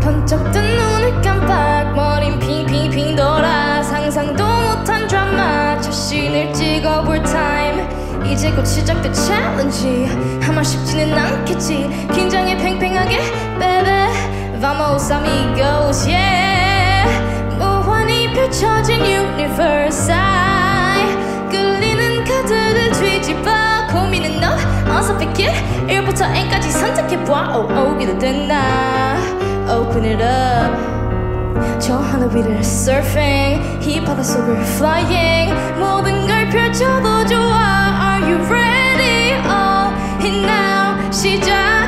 번쩍뜬 눈을 깜빡 머린 핑핑핑 돌아 상상도 못한 드라마 자신을 찍어볼 타임. 이제 곧 시작될 챌린지. 아마 쉽지는 않겠지. 긴장해 팽팽하게 baby. Vamos amigos yeah. 1부터 N까지 선택해봐 oh oh 기대된다 Open it up 저 하늘 위를 surfing 이 바다 속을 flying 모든 걸 펼쳐도 좋아 Are you ready? All in now 시작